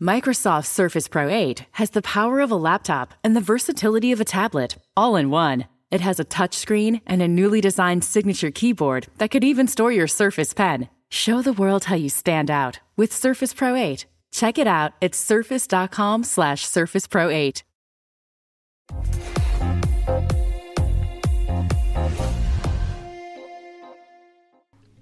Microsoft Surface Pro 8 has the power of a laptop and the versatility of a tablet, all in one. It has a touchscreen and a newly designed signature keyboard that could even store your Surface Pen. Show the world how you stand out with Surface Pro 8. Check it out at surface.com slash surface pro 8.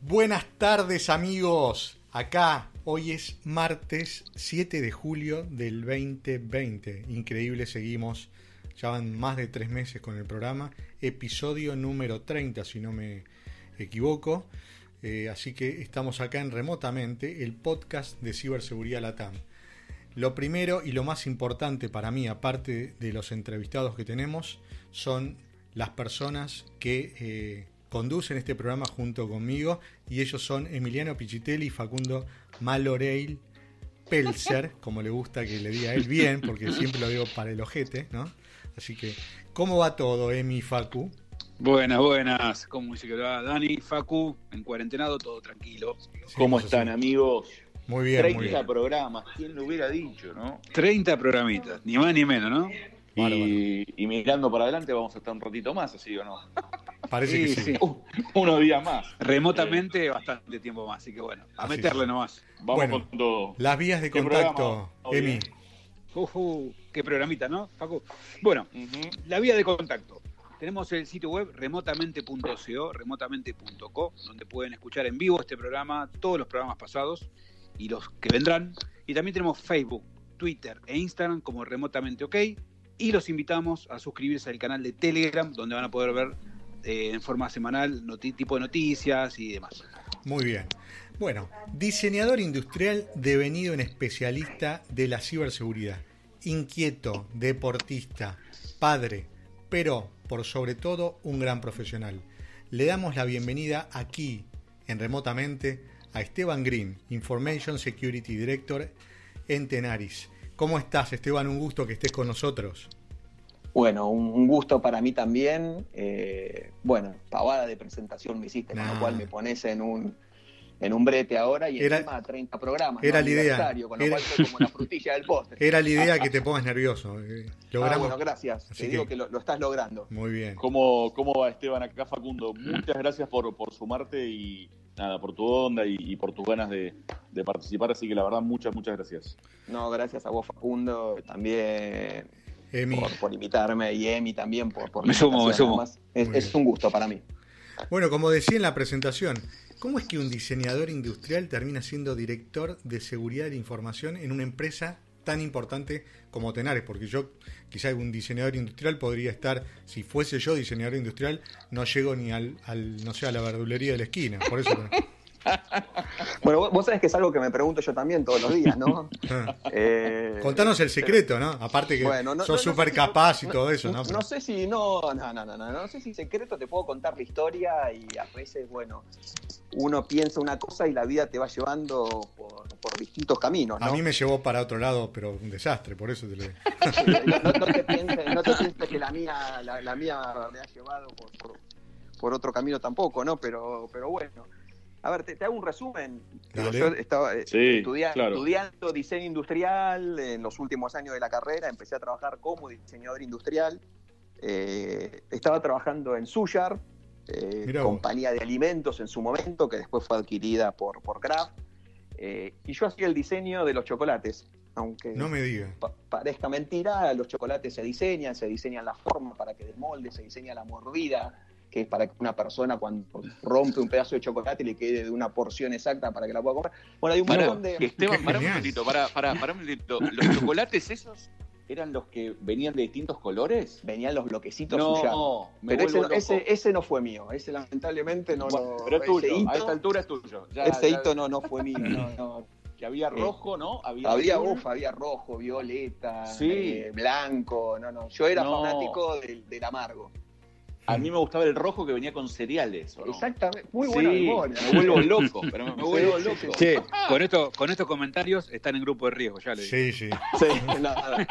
Buenas tardes amigos, acá hoy es martes 7 de julio del 2020, increíble, seguimos, ya van más de tres meses con el programa, episodio número 30 si no me equivoco, eh, así que estamos acá en remotamente el podcast de ciberseguridad Latam. Lo primero y lo más importante para mí, aparte de los entrevistados que tenemos, son las personas que eh, conducen este programa junto conmigo y ellos son Emiliano Pichitelli y Facundo Maloreil Pelzer, como le gusta que le diga él bien, porque siempre lo digo para el ojete, ¿no? Así que, ¿cómo va todo, Emi y Facu? Buenas, buenas. ¿Cómo dice que va Dani, Facu? En cuarentenado, todo tranquilo. ¿Cómo están, amigos? Muy bien, 30 muy bien. programas, ¿quién lo hubiera dicho, no? 30 programitas, ni más ni menos, ¿no? Y, y mirando para adelante vamos a estar un ratito más, así o no. Parece que Sí, sí. Uh, unos días más. Remotamente, bastante tiempo más, así que bueno, a meterle es. nomás. Vamos Bueno. con todo. Las vías de ¿Qué contacto, Emi. eh? Qué programita, ¿no, Facu? Bueno, la vía de contacto. Tenemos el sitio web remotamente.co, remotamente.co, donde pueden escuchar en vivo este programa, todos los programas pasados y los que vendrán. Y también tenemos Facebook, Twitter e Instagram como Remotamente OK. Y los invitamos a suscribirse al canal de Telegram, donde van a poder ver eh, en forma semanal tipo de noticias y demás. Muy bien. Bueno, diseñador industrial devenido en especialista de la ciberseguridad. Inquieto, deportista, padre, pero por sobre todo un gran profesional. Le damos la bienvenida aquí, en remotamente, a Esteban Green, Information Security Director en Tenaris. ¿Cómo estás, Esteban? Un gusto que estés con nosotros. Bueno, un, gusto para mí también. Eh, bueno, pavada de presentación me hiciste, con lo cual me pones en un, en un brete ahora y Era- encima 30 programas. era ¿no? la idea. Con lo Era- cual como la frutilla del postre. Era la idea que te pongas nervioso. Eh, Ah, Logramos. bueno, gracias. Así Te que- digo que lo, lo estás logrando. Muy bien. ¿Cómo, ¿Cómo va Esteban acá, Facundo? Muchas gracias por, por sumarte y nada, por tu onda y, y por tus ganas de, de participar. Así que la verdad, muchas, muchas gracias. No, gracias a vos, Facundo, también Emi. por, por invitarme y Emi también por, por Me sumo, me sumo. Es, un gusto para mí. Bueno, como decía en la presentación, ¿cómo es que un diseñador industrial termina siendo director de seguridad de la información en una empresa tan importante como Tenares? Porque yo, quizá un diseñador industrial podría estar, si fuese yo diseñador industrial, no llego ni al, al no sé, a la verdulería de la esquina. Por eso. Bueno, vos, sabés que es algo que me pregunto yo también todos los días, ¿no? Eh, Contanos el secreto, ¿no? Aparte que Bueno, no- sos no- si- capaz y todo eso, no, ¿no? sé si no, no, no, no, no, no sé si secreto te puedo contar la historia y a veces, bueno, uno piensa una cosa y la vida te va llevando por, por distintos caminos, ¿no? A mí me llevó para otro lado, pero un desastre, por eso te lo no te pienses, no te pienses que la mía, la, la mía me ha llevado por, por- por otro camino tampoco, ¿no? Pero, pero bueno. A ver, te, te hago un resumen. Yo estaba eh, Sí, estudia- claro. estudiando diseño industrial en los últimos años de la carrera, empecé a trabajar como diseñador industrial. Eh, estaba trabajando en Suyar, eh, compañía de alimentos en su momento, que después fue adquirida por, por Kraft. Eh, y yo hacía el diseño de los chocolates, aunque No me digas. pa- parezca mentira, los chocolates se diseñan, se diseñan la forma para que desmolde, se diseña la mordida, que es para que una persona cuando rompe un pedazo de chocolate le quede de una porción exacta para que la pueda comer. Bueno, hay un Pará, montón de... Esteban, pará un minutito, pará, pará, pará un minutito. ¿Los chocolates esos eran los que venían de distintos colores? Venían los bloquecitos No, Suyar. me Pero ese, no- ese, ese no fue mío, ese lamentablemente no, Bueno, no- pero es tuyo, hito, a esta altura es tuyo. Ya- ese ya- hito no, no fue mío, no, no. Que había rojo, ¿no? Había, Había azul. uf, había rojo, violeta, Sí. eh, blanco, no, no. Yo era No. fanático del, del amargo. A mí me gustaba el rojo que venía con cereales. ¿o no? Exactamente, muy Sí, buena memoria. Me vuelvo loco, pero me vuelvo Sí, sí, loco. sí. Con, esto, con estos comentarios están en grupo de riesgo, ya le digo. Sí, sí. Sí, nada.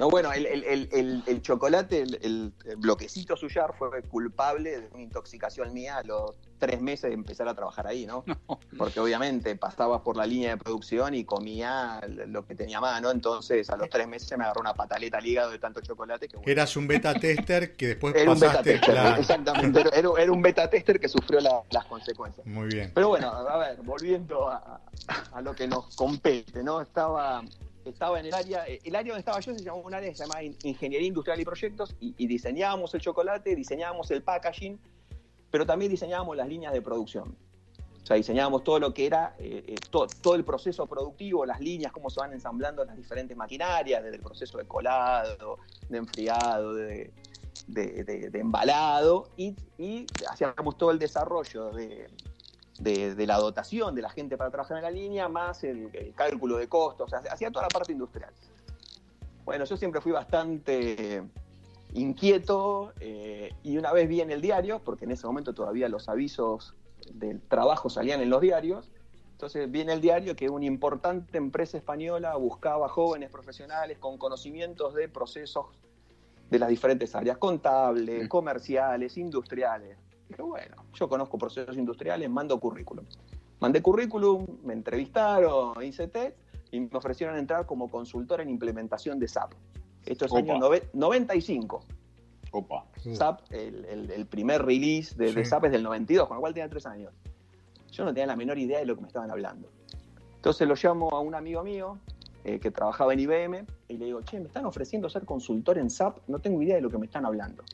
No, bueno, el, el- el- el- el chocolate, el bloquecito Suyar fue culpable de una intoxicación mía a los tres meses de empezar a trabajar ahí, ¿no? Porque obviamente pasaba por la línea de producción y comía lo que tenía a mano, entonces a los tres meses me agarró una pataleta al hígado de tanto chocolate que bueno, Eras un beta tester que después era un beta tester, exactamente, era, un beta tester que sufrió la- las consecuencias. Muy bien. Pero bueno, a ver, volviendo a, a lo que nos compete, ¿no? Estaba, estaba en el área, el área donde estaba yo se llamaba un área que se llamaba In- Ingeniería Industrial y Proyectos y, y diseñábamos el chocolate, diseñábamos el packaging, pero también diseñábamos las líneas de producción. O sea, diseñábamos todo lo que era, eh, eh, to- todo el proceso productivo, las líneas, cómo se van ensamblando las diferentes maquinarias, desde el proceso de colado, de enfriado, de, embalado, y, hacíamos todo el desarrollo de, de, de la dotación de la gente para trabajar en la línea, más el, el cálculo de costos, o sea, hacía toda la parte industrial. Bueno, yo siempre fui bastante inquieto eh, y una vez vi en el diario, porque en ese momento todavía los avisos del trabajo salían en los diarios, entonces vi en el diario que una importante empresa española buscaba jóvenes profesionales con conocimientos de procesos de las diferentes áreas, contables, comerciales, industriales. Dije, bueno, yo conozco procesos industriales, mando currículum. Mandé currículum, me entrevistaron, hice test y me ofrecieron entrar como consultor en implementación de SAP. Esto es Opa. año nove- 95. Opa. SAP, el, el- el primer release de, de Sí. SAP es del 92, con lo cual tenía tres años. Yo no tenía la menor idea de lo que me estaban hablando. Entonces lo llamo a un amigo mío eh, que trabajaba en IBM y le digo, che, me están ofreciendo ser consultor en SAP, no tengo idea de lo que me están hablando.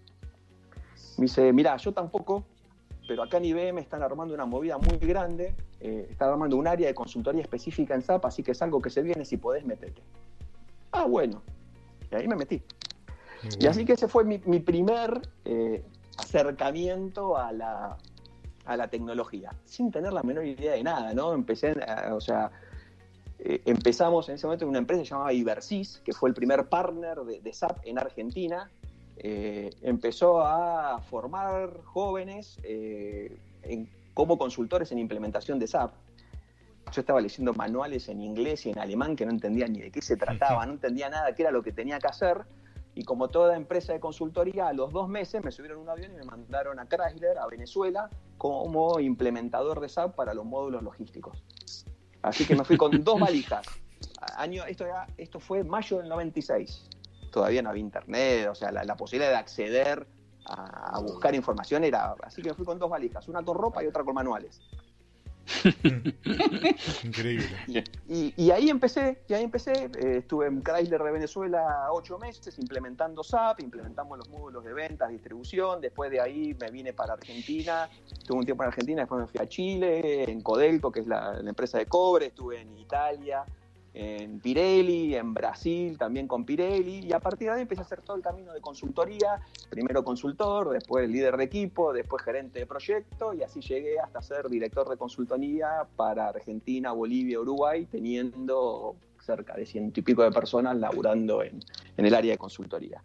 Me dice, mira, yo tampoco, pero acá en IBM están armando una movida muy grande, eh, están armando un área de consultoría específica en SAP, así que es algo que se viene, si podés, metete. Ah, bueno. Y ahí me metí. Y así que ese fue mi, mi primer eh, acercamiento a la, a la tecnología, sin tener la menor idea de nada, ¿no? Empecé, a- o sea, eh, empezamos en ese momento en una empresa llamada Ibersys, que fue el primer partner de, de SAP en Argentina. Eh, empezó a formar jóvenes eh, en- como consultores en implementación de SAP. Yo estaba leyendo manuales en inglés y en alemán que no entendía ni de qué se trataba, no entendía nada qué era lo que tenía que hacer. Y como toda empresa de consultoría, a los dos meses me subieron un avión y me mandaron a Chrysler, a Venezuela, como implementador de SAP para los módulos logísticos. Así que me fui con dos valijas. Año, esto, era- esto fue mayo del 96. Todavía no había internet, o sea, la, la posibilidad de acceder a, a buscar información era... Así que me fui con dos valijas, una con ropa y otra con manuales. Increíble. Y, ahí empecé, y ahí empecé, eh, estuve en Chrysler de Venezuela ocho meses implementando SAP, implementamos los módulos de ventas, distribución, después de ahí me vine para Argentina, estuve un tiempo en Argentina, después me fui a Chile, en Codelco, que es la empresa de cobre, estuve en Italia, en Pirelli, en Brasil también con Pirelli, y a partir de ahí empecé a hacer todo el camino de consultoría, primero consultor, después líder de equipo, después gerente de proyecto, y así llegué hasta ser director de consultoría para Argentina, Bolivia, Uruguay, teniendo cerca de ciento y pico de personas laburando en, en el área de consultoría.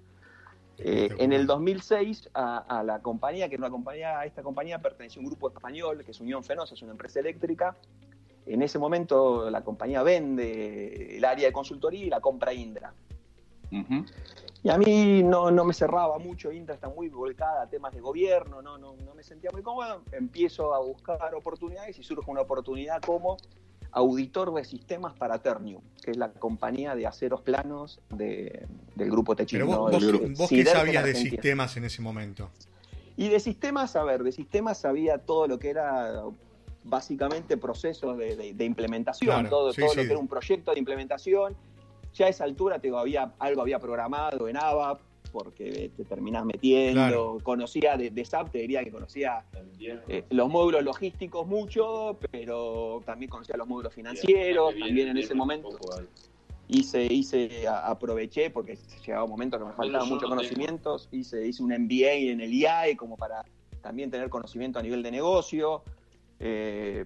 Eh, en el 2006 a, a la compañía, que era una compañía, a esta compañía perteneció un grupo español que es Unión Fenosa, es una empresa eléctrica. En ese momento la compañía vende el área de consultoría y la compra Indra. Y a mí no, no me cerraba mucho, Indra está muy volcada a temas de gobierno, no, no, no me sentía muy cómodo. Empiezo a buscar oportunidades y surge una oportunidad como auditor de sistemas para Ternium, que es la compañía de aceros planos de- del grupo Techino. Pero vos, el vos, qué sabías de sistemas en ese momento. Y de sistemas, a ver, de sistemas sabía todo lo que era básicamente procesos de, de- de implementación, Claro, todo, sí, todo sí. lo que era un proyecto de implementación. Ya a esa altura te digo, había, algo había programado en ABAP, porque te terminás metiendo, Claro. conocía de, de SAP, te diría que conocía eh, los módulos logísticos mucho, pero también conocía los módulos financieros, también en ese momento hice, hice, a- aproveché porque llegaba un momento que me faltaban muchos no conocimientos, hice, hice un MBA en el IAE como para también tener conocimiento a nivel de negocio. Eh,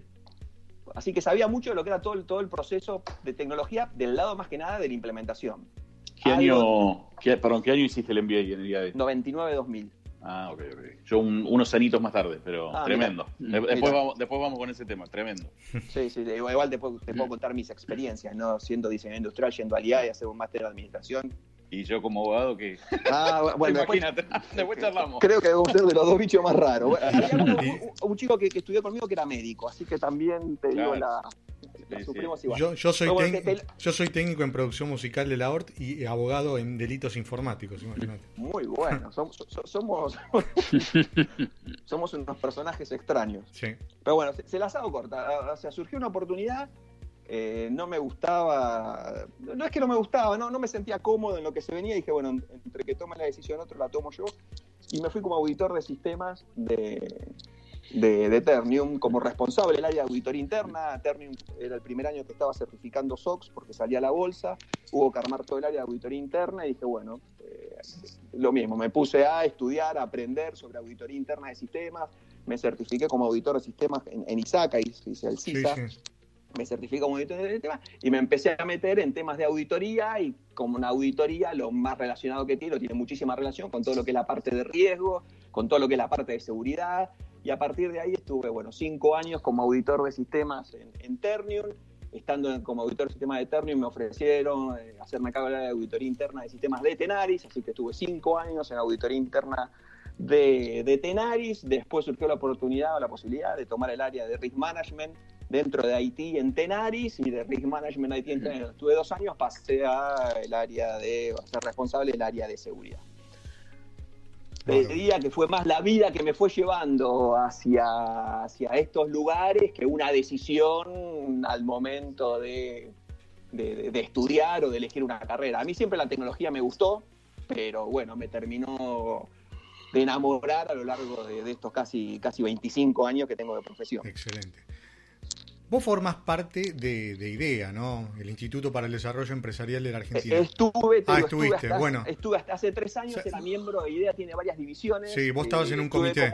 así que sabía mucho de lo que era todo, el- todo el proceso de tecnología del lado más que nada de la implementación. ¿Qué año, qué, perdón, ¿qué año hiciste el MBA en el día de 99-2000. Ah, ok, ok. Yo un- unos añitos más tarde, pero Ah, tremendo. mira. Después, Mira. vamos, después vamos con ese tema, tremendo. Sí, sí, igual te puedo, te puedo contar mis experiencias, ¿no? Siendo diseñador industrial, yendo al IAE, hacer un máster de administración. Y yo como abogado que... Ah, bueno, después, Imagínate, después charlamos. creo que debo ser de los dos bichos más raros. Bueno, un, un chico que, que estudió conmigo que era médico, así que también te digo Claro. la, la Sí, sufrimos sí. igual. Yo, yo soy Pero bueno, tec- te- te- yo soy técnico en producción musical de la ORT y abogado en delitos informáticos, imagínate. Muy bueno, somos, so- somos, somos unos personajes extraños. Sí. Pero bueno, se, se las hago corta. O sea, surgió una oportunidad, eh, no me gustaba, no es que no me gustaba, no, no me sentía cómodo en lo que se venía. Dije, bueno, entre que tome la decisión otro, la tomo yo. Y me fui como auditor de sistemas de, de, de Ternium, como responsable del área de auditoría interna. Ternium era el primer año que estaba certificando SOX porque salía a la bolsa. Hubo que armar todo el área de auditoría interna y dije, bueno, eh, lo mismo, me puse a estudiar, a aprender sobre auditoría interna de sistemas. Me certifiqué como auditor de sistemas en, en ISACA, hice el Sí, CISA sí. Me certifiqué como auditor de temas y me empecé a meter en temas de auditoría y como una auditoría lo más relacionado que tiene, tiene muchísima relación con todo lo que es la parte de riesgo, con todo lo que es la parte de seguridad y a partir de ahí estuve, bueno, cinco años como auditor de sistemas en, en Ternium. Estando como auditor de sistemas de Ternium me ofrecieron eh, hacerme cargo de la auditoría interna de sistemas de Tenaris, así que estuve cinco años en auditoría interna de, de Tenaris. Después surgió la oportunidad o la posibilidad de tomar el área de risk management dentro de Haití en Tenaris y de Risk Management Haití en Tenaris. Estuve dos años, pasé a el área de, a ser responsable del área de seguridad. Te Bueno. diría que fue más la vida que me fue llevando hacia, hacia estos lugares que una decisión al momento de, de- de- de estudiar o de elegir una carrera. A mí siempre la tecnología me gustó, pero bueno, me terminó de enamorar a lo largo de, de estos casi, casi 25 años que tengo de profesión. Excelente. Vos formás parte de, de IDEA, ¿no? El Instituto para el Desarrollo Empresarial de la Argentina. Estuve, Ah, digo, estuviste, estuve hasta, bueno. estuve hasta hace tres años, O sea, era miembro de IDEA, tiene varias divisiones. Sí, vos estabas en un comité.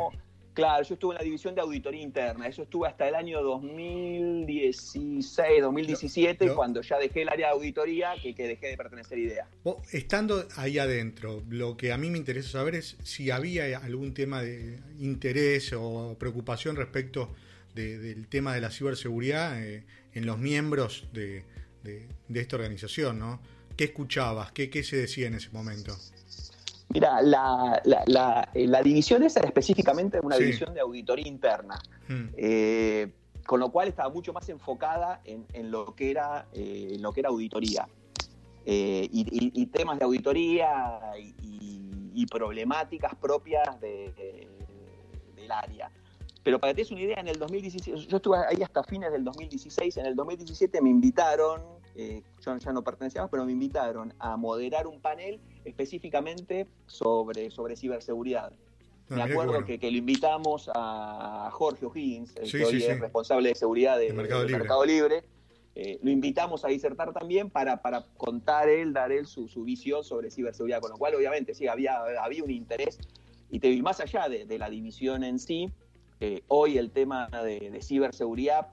claro, yo estuve en la división de auditoría interna, eso estuve hasta el año 2016, 2017, Lo- lo- cuando ya dejé el área de auditoría, que, que dejé de pertenecer a IDEA. Vos, estando ahí adentro, lo que a mí me interesa saber es si había algún tema de interés o preocupación respecto de- del tema de la ciberseguridad eh, en los miembros de, de- de esta organización, ¿no? ¿Qué escuchabas? ¿Qué, ¿Qué se decía en ese momento? Mira, la, la, la- eh, la división esa era específicamente una Sí. división de auditoría interna. Mm, Eh, con lo cual estaba mucho más enfocada en, en lo, que era, eh, en lo que era auditoría. Y, y- y temas de auditoría y, problemáticas propias de- de- del área. Pero para que te des una idea, en el 2016, yo estuve ahí hasta fines del 2016, en el 2017 me invitaron, eh, yo ya no pertenecía más, pero me invitaron a moderar un panel específicamente sobre, sobre ciberseguridad. no, Me acuerdo bueno. que, que lo invitamos a Jorge O'Higgins, el Sí, que hoy sí, sí. es responsable de seguridad de, De Mercado de Libre. Mercado Libre. Eh, lo invitamos a disertar también para, para contar él, dar él su, su visión sobre ciberseguridad, con lo cual obviamente sí, había, había un interés. Y te vi más allá de, de la división en sí, hoy el tema de, ciberseguridad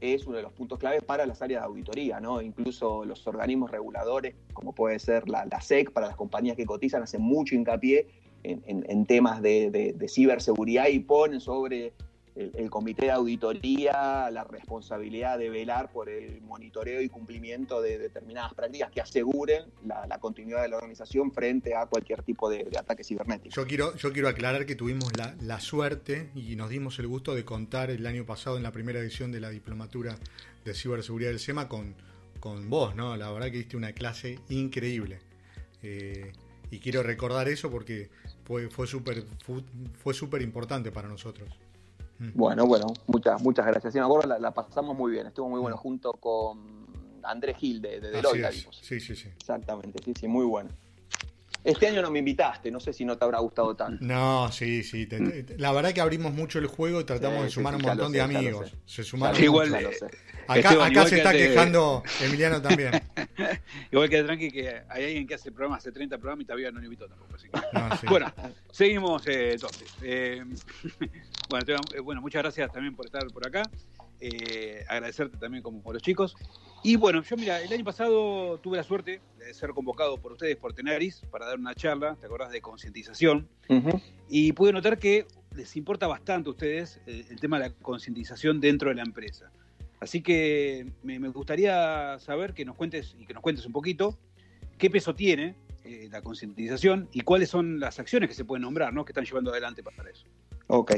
es uno de los puntos claves para las áreas de auditoría, ¿no? Incluso los organismos reguladores, como puede ser la, SEC, para las compañías que cotizan, hacen mucho hincapié en, en- en temas de- de ciberseguridad y ponen sobre el, comité de auditoría la responsabilidad de velar por el monitoreo y cumplimiento de determinadas prácticas que aseguren la, continuidad de la organización frente a cualquier tipo de, de ataque cibernético. Yo quiero, yo quiero aclarar que tuvimos la, la suerte y nos dimos el gusto de contar el año pasado en la primera edición de la diplomatura de ciberseguridad del SEMA con, con vos, ¿no? La verdad que diste una clase increíble. Eh, y quiero recordar eso porque fue, fue súper fu- fue súper importante para nosotros. Bueno, bueno, muchas, muchas gracias. Sí, me acuerdo, la, la pasamos muy bien, estuvo muy bueno junto con Andrés Gil de, de Deloitte. Sí, sí, sí. Exactamente, sí, sí, muy bueno. Este año no me invitaste, no sé si no te habrá gustado tanto. No, sí, sí. te- te- la verdad que abrimos mucho el juego y tratamos Sí, de sumar sí, un montón sé, de amigos. Se sumaron Igual, eh. Acá, Esteban, acá igual se que está quejando Emiliano también. Igual que tranqui que hay alguien que hace programas, hace 30 programas y todavía no lo invitó tampoco. así que- No, sí. Bueno, seguimos eh, entonces. Eh, bueno, eh, bueno, muchas gracias también por estar por acá. Eh, agradecerte también como por los chicos. Y bueno, yo mira, el año pasado tuve la suerte de ser convocado por ustedes por Tenaris para dar una charla, ¿te acordás? De concientización. Y pude notar que les importa bastante a ustedes eh, el tema de la concientización dentro de la empresa. Así que me, me gustaría saber que nos cuentes y que nos cuentes un poquito qué peso tiene eh, la concientización y cuáles son las acciones que se pueden nombrar, ¿no? que están llevando adelante para eso. Ok.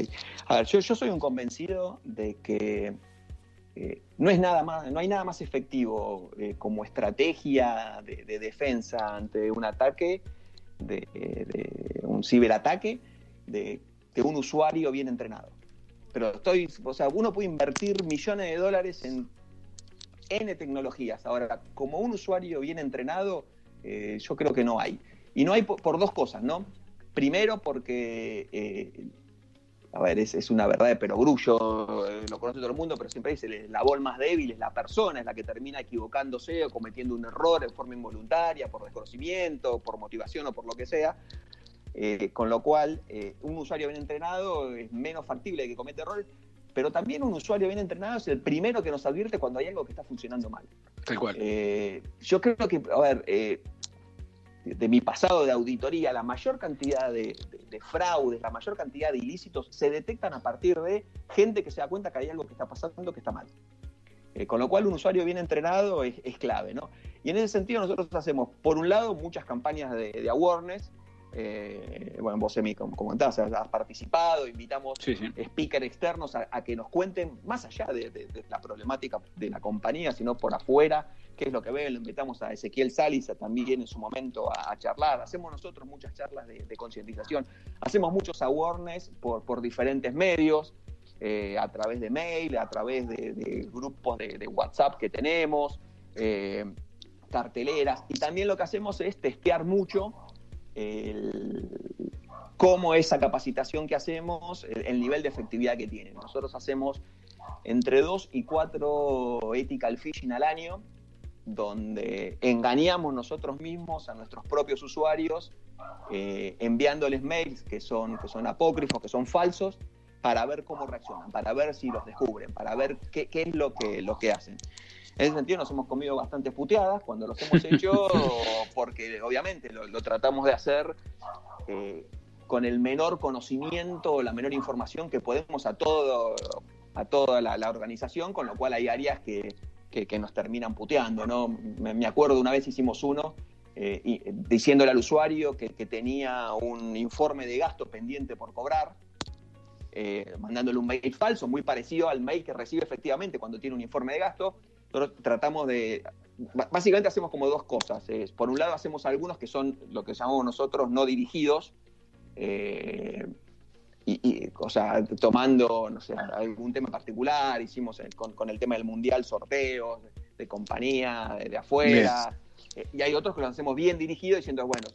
A ver, yo, yo soy un convencido de que eh, no, es nada más, no hay nada más efectivo eh, como estrategia de, defensa ante un ataque, de, un ciberataque, de que un usuario bien entrenado. Pero estoy, o sea, uno puede invertir millones de dólares en N tecnologías. Ahora, como un usuario bien entrenado, eh, yo creo que no hay. Y no hay por, dos cosas, ¿no? Primero porque a ver, es, una verdad de perogrullo, eh, lo conoce todo el mundo, pero siempre dice, la voz más débil es la persona, es la que termina equivocándose o cometiendo un error en forma involuntaria, por desconocimiento, por motivación o por lo que sea. Eh, con lo cual, eh, un usuario bien entrenado es menos factible de que cometa errores, pero también un usuario bien entrenado es el primero que nos advierte cuando hay algo que está funcionando mal. Tal cual. yo creo que, a ver, de mi pasado de auditoría, la mayor cantidad de, fraudes, la mayor cantidad de ilícitos se detectan a partir de gente que se da cuenta que hay algo que está pasando que está mal. Eh, con lo cual un usuario bien entrenado es, clave, ¿no? Y en ese sentido nosotros hacemos, por un lado, muchas campañas de, awareness, eh, bueno, vos, Emi, como comentás, has participado, invitamos speakers externos a, que nos cuenten, más allá de, la problemática de la compañía, sino por afuera, qué es lo que ven. Lo invitamos a Ezequiel Salis también en su momento a, charlar. Hacemos nosotros muchas charlas de, concientización. Hacemos muchos awareness por, por diferentes medios, eh, a través de mail, a través de, grupos de, WhatsApp que tenemos, eh, carteleras. Y también lo que hacemos es testear mucho cómo esa capacitación que hacemos, el, nivel de efectividad que tiene. Nosotros hacemos entre dos y cuatro ethical phishing al año, donde engañamos nosotros mismos a nuestros propios usuarios, eh, enviándoles mails que son, que son apócrifos, que son falsos, para ver cómo reaccionan, para ver si los descubren, para ver qué, qué es lo que, lo que hacen. En ese sentido nos hemos comido bastantes puteadas cuando los hemos hecho, porque obviamente lo, tratamos de hacer eh, con el menor conocimiento, la menor información que podemos a, todo, a toda la, organización, con lo cual hay áreas que, nos terminan puteando. ¿no? Me, acuerdo de una vez hicimos uno eh, diciéndole al usuario que, tenía un informe de gasto pendiente por cobrar. Eh, mandándole un mail falso, muy parecido al mail que recibe efectivamente cuando tiene un informe de gasto, nosotros tratamos de, básicamente hacemos como dos cosas. por un lado hacemos algunos que son lo que llamamos nosotros no dirigidos, eh, y, o sea, tomando, no sé, algún tema particular, hicimos con, el tema del mundial sorteos de, compañía, de, afuera, eh, y hay otros que lo hacemos bien dirigidos diciendo, bueno,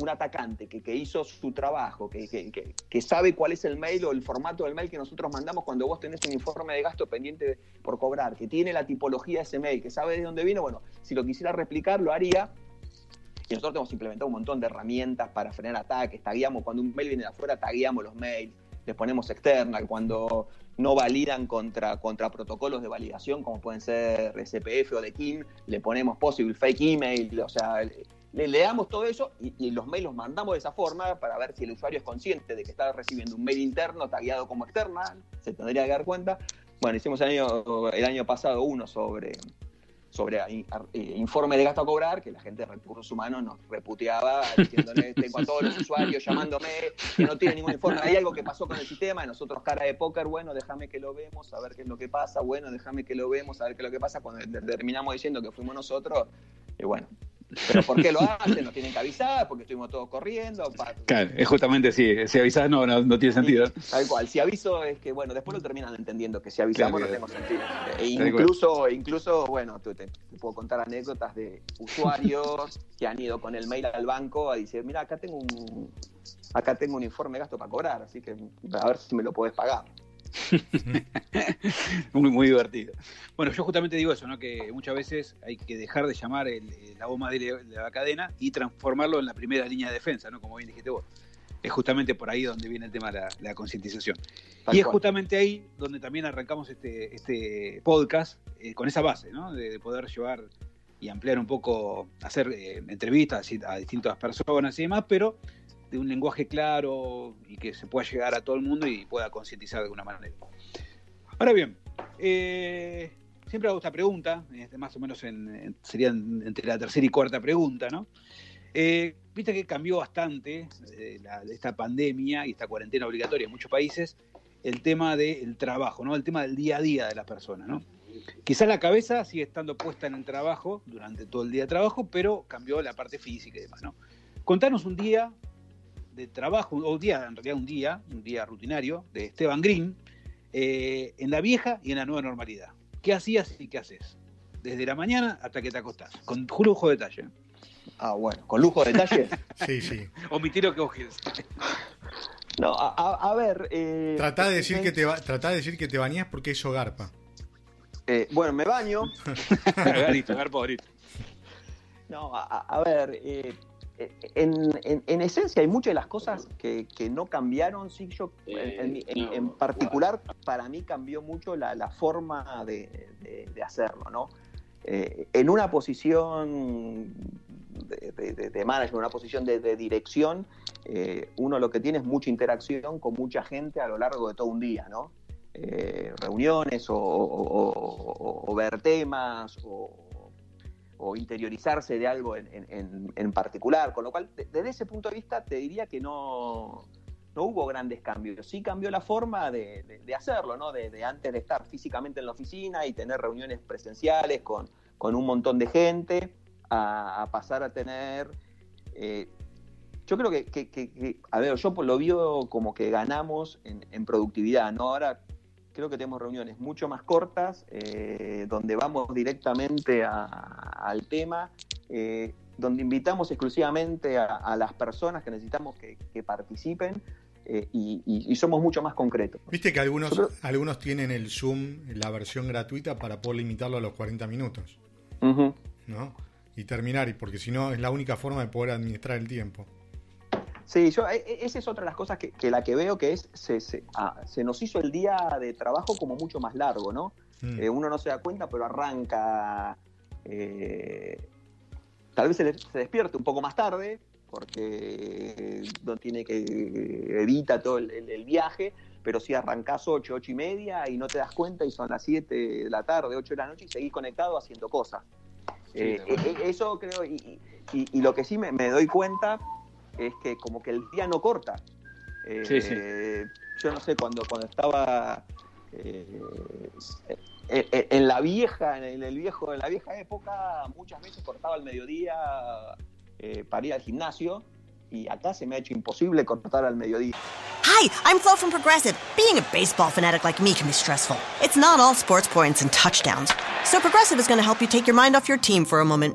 un atacante que, que hizo su trabajo, que, que, que, sabe cuál es el mail o el formato del mail que nosotros mandamos cuando vos tenés un informe de gasto pendiente por cobrar, que tiene la tipología de ese mail, que sabe de dónde vino, bueno, si lo quisiera replicar, lo haría. Y nosotros hemos implementado un montón de herramientas para frenar ataques, tagueamos, cuando un mail viene de afuera, tagueamos los mails, les ponemos external, cuando no validan contra, contra protocolos de validación, como pueden ser SPF o de KIM, le ponemos possible fake email, o sea, le leamos todo eso y, los mails los mandamos de esa forma para ver si el usuario es consciente de que está recibiendo un mail interno tagueado como externa, se tendría que dar cuenta. Bueno, hicimos el año, el año pasado uno sobre, sobre eh, informe de gasto a cobrar, que la gente de recursos humanos nos reputeaba diciéndole, tengo a todos los usuarios llamándome, que no tiene ningún informe, hay algo que pasó con el sistema, y nosotros cara de póker, bueno, déjame que lo vemos, a ver qué es lo que pasa, bueno, déjame que lo vemos, a ver qué es lo que pasa, cuando terminamos diciendo que fuimos nosotros, y bueno, pero ¿por qué lo hacen? Nos tienen que avisar, porque estuvimos todos corriendo. Claro, es justamente así. Si avisas no, no, tiene sentido. tal cual. Si aviso es que, bueno, después lo terminan entendiendo, que si avisamos no tenemos sentido. E incluso, incluso, bueno, te, te, puedo contar anécdotas de usuarios que han ido con el mail al banco a decir, mira, acá tengo un, acá tengo un informe de gasto para cobrar, así que a ver si me lo puedes pagar. muy, muy divertido. Bueno, yo justamente digo eso, ¿no? que muchas veces hay que dejar de llamar la bomba de, la cadena y transformarlo en la primera línea de defensa, ¿no? como bien dijiste vos. Es justamente por ahí donde viene el tema de la, concientización. Y es justamente ahí donde también arrancamos este, este podcast eh, con esa base, ¿no? de, poder llevar y ampliar un poco, hacer eh, entrevistas a distintas personas y demás, pero de un lenguaje claro y que se pueda llegar a todo el mundo y pueda concientizar de alguna manera. Ahora bien, eh, siempre hago esta pregunta, este, más o menos en, sería entre la tercera y cuarta pregunta, ¿no? Eh, viste que cambió bastante eh, la- esta pandemia y esta cuarentena obligatoria en muchos países el tema del trabajo, ¿no? El tema del día a día de las personas, ¿no? Quizás la cabeza sigue estando puesta en el trabajo durante todo el día de trabajo, pero cambió la parte física y demás, ¿no? Contanos un día de trabajo, o un día, en realidad un día, un día rutinario, de Esteban Green, eh, en la vieja y en la nueva normalidad. ¿Qué hacías y qué haces? Desde la mañana hasta que te acostás, con lujo de detalle. Ah, bueno, con lujo de detalle. Sí, sí. Omití lo que vos quieres. No, a, ver. Eh, Tratá de decir me- que te tratá de decir que te bañás porque eso garpa. eh, bueno, me baño. Garpo, listo. No, a, a- a ver. eh, en, en- en esencia hay muchas de las cosas que, que no cambiaron. Sí, yo en, en- en- en particular, para mí cambió mucho la, la forma de, de- de hacerlo, ¿no? Eh, en una posición de, de management, una posición de, de dirección, eh, uno lo que tiene es mucha interacción con mucha gente a lo largo de todo un día, ¿no? Eh, reuniones o, o- o- o ver temas o, o interiorizarse de algo en, en- en- particular, con lo cual de- desde ese punto de vista te diría que no, no hubo grandes cambios, sí cambió la forma de, de- hacerlo, ¿no? De, antes de estar físicamente en la oficina y tener reuniones presenciales con, con un montón de gente, a, pasar a tener... eh, yo creo que- a ver, yo lo veo como que ganamos en, en productividad, ¿no? Ahora creo que tenemos reuniones mucho más cortas, eh, donde vamos directamente a- al tema, eh, donde invitamos exclusivamente a, a las personas que necesitamos que, que participen eh, y, y- y somos mucho más concretos. Viste que algunos, algunos tienen el Zoom, la versión gratuita, para poder limitarlo a los 40 minutos. ¿no? Y terminar, porque si no es la única forma de poder administrar el tiempo. Sí, yo, e- e- esa es otra de las cosas que, que la que veo que es, se, se- ah, se nos hizo el día de trabajo como mucho más largo, ¿no? Mm. Eh, uno no se da cuenta, pero arranca. eh, tal vez se, le- se despierte un poco más tarde, porque no tiene que. evita todo el, el- el viaje, pero si arrancás 8, 8 y media y no te das cuenta y son las 7 de la tarde, 8 de la noche y seguís conectado haciendo cosas. Eh, eh, eso creo, y, y- y lo que sí me, me doy cuenta es que como que el día no corta. Eh, Sí, sí. Yo no sé, cuando, cuando estaba eh, en, en- en la vieja, en el, el viejo, en la vieja época, muchas veces cortaba al mediodía eh, para ir al gimnasio y acá se me ha hecho imposible cortar al mediodía. Hi, I'm Flo from Progressive. Being a baseball fanatic like me can be stressful. It's not all sports points and touchdowns. So Progressive is going to help you take your mind off your team for a moment.